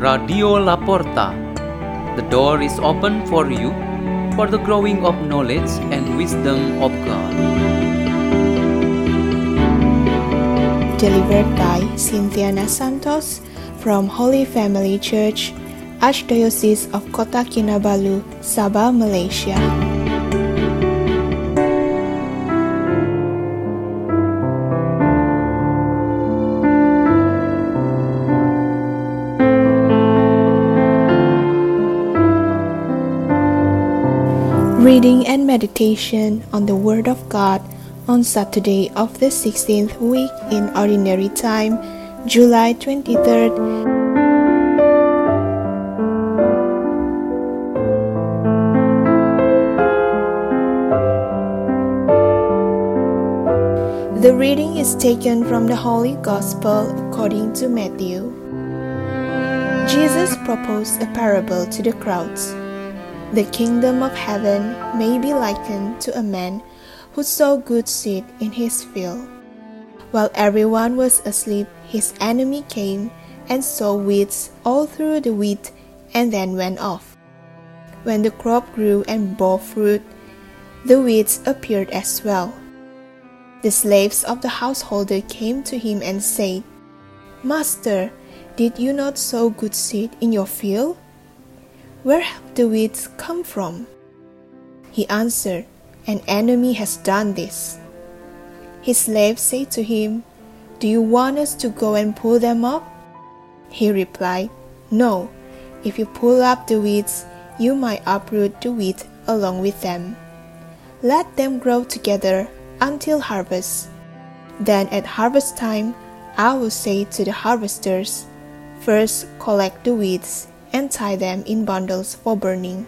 Radio La Porta. The door is open for you for the growing of knowledge and wisdom of God. Delivered by Cynthiana Santos from Holy Family Church, Archdiocese of Kota Kinabalu, Sabah, Malaysia. Reading and meditation on the Word of God on Saturday of the 16th week in Ordinary Time, July 23rd. The reading is taken from the Holy Gospel according to Matthew. Jesus proposed a parable to the crowds. The kingdom of heaven may be likened to a man who sowed good seed in his field. While everyone was asleep, his enemy came and sowed weeds all through the wheat and then went off. When the crop grew and bore fruit, the weeds appeared as well. The slaves of the householder came to him and said, Master, did you not sow good seed in your field? Where have the weeds come from? He answered, An enemy has done this. His slaves said to him, Do you want us to go and pull them up? He replied, No. If you pull up the weeds, you might uproot the wheat along with them. Let them grow together until harvest. Then at harvest time, I will say to the harvesters, First collect the weeds and tie them in bundles for burning,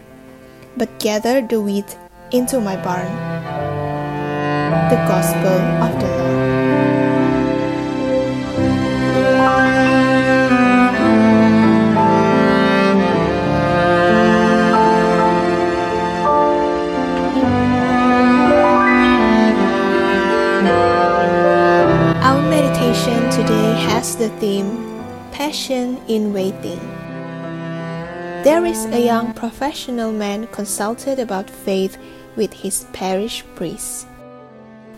but gather the wheat into my barn. The Gospel of the Lord. Our meditation today has the theme Patience in Waiting. There is a young professional man consulted about faith with his parish priest.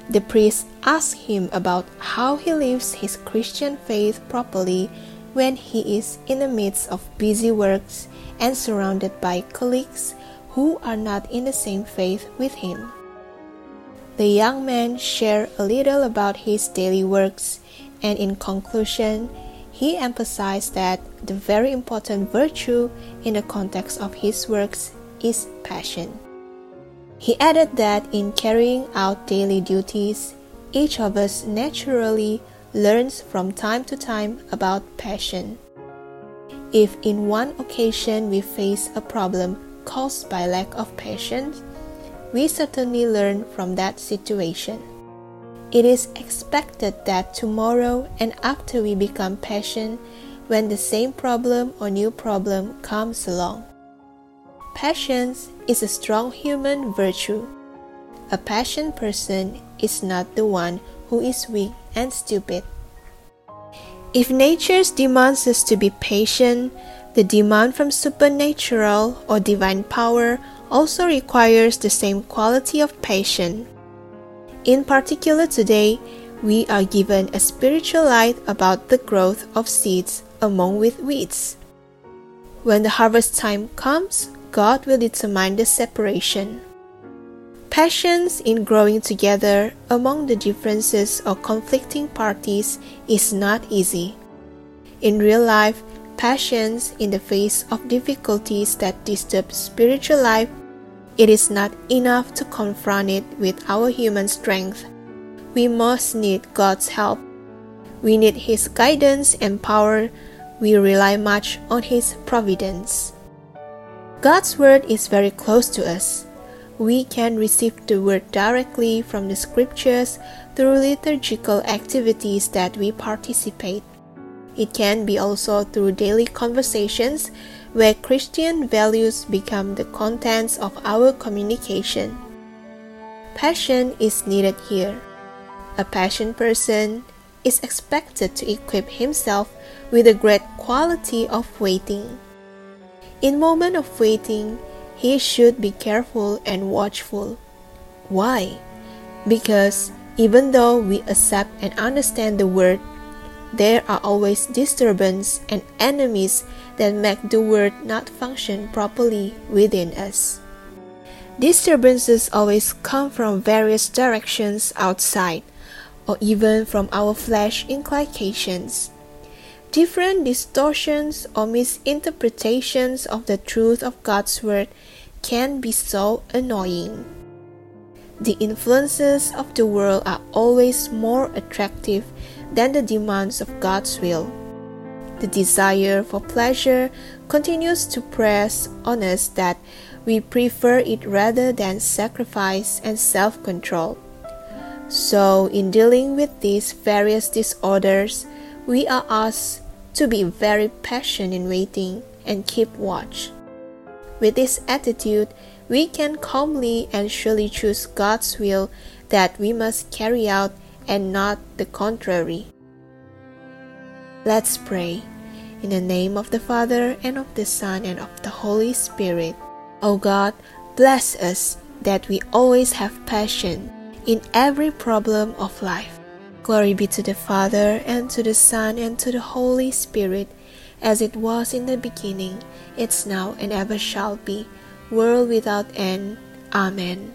The priest asks him about how he lives his Christian faith properly when he is in the midst of busy works and surrounded by colleagues who are not in the same faith with him. The young man shared a little about his daily works, and in conclusion, he emphasized that the very important virtue in the context of his works is passion. He added that in carrying out daily duties, each of us naturally learns from time to time about passion. If in one occasion we face a problem caused by lack of passion, we certainly learn from that situation. It is expected that tomorrow and after we become patient, when the same problem or new problem comes along. Patience is a strong human virtue. A patient person is not the one who is weak and stupid. If nature demands us to be patient, the demand from supernatural or divine power also requires the same quality of patience. In particular, today, we are given a spiritual light about the growth of seeds among with weeds. When the harvest time comes, God will determine the separation. Patience in growing together among the differences or conflicting parties is not easy. In real life, patience in the face of difficulties that disturb spiritual life, it is not enough to confront it with our human strength. We must need God's help. We need His guidance and power. We rely much on His providence. God's Word is very close to us. We can receive the Word directly from the Scriptures through liturgical activities that we participate. It can be also through daily conversations where Christian values become the contents of our communication. Passion is needed here. A passionate person is expected to equip himself with the great quality of waiting. In moment of waiting, he should be careful and watchful. Why? Because even though we accept and understand the word, there are always disturbance and enemies that make the word not function properly within us. Disturbances always come from various directions outside, or even from our flesh inclinations. Different distortions or misinterpretations of the truth of God's Word can be so annoying. The influences of the world are always more attractive than the demands of God's will. The desire for pleasure continues to press on us that we prefer it rather than sacrifice and self control. So, in dealing with these various disorders, we are asked to be very patient in waiting and keep watch. With this attitude, we can calmly and surely choose God's will that we must carry out and not the contrary. Let's pray. In the name of the Father, and of the Son, and of the Holy Spirit. O God, bless us that we always have passion in every problem of life. Glory be to the Father, and to the Son, and to the Holy Spirit, as it was in the beginning, it's now, and ever shall be, world without end. Amen.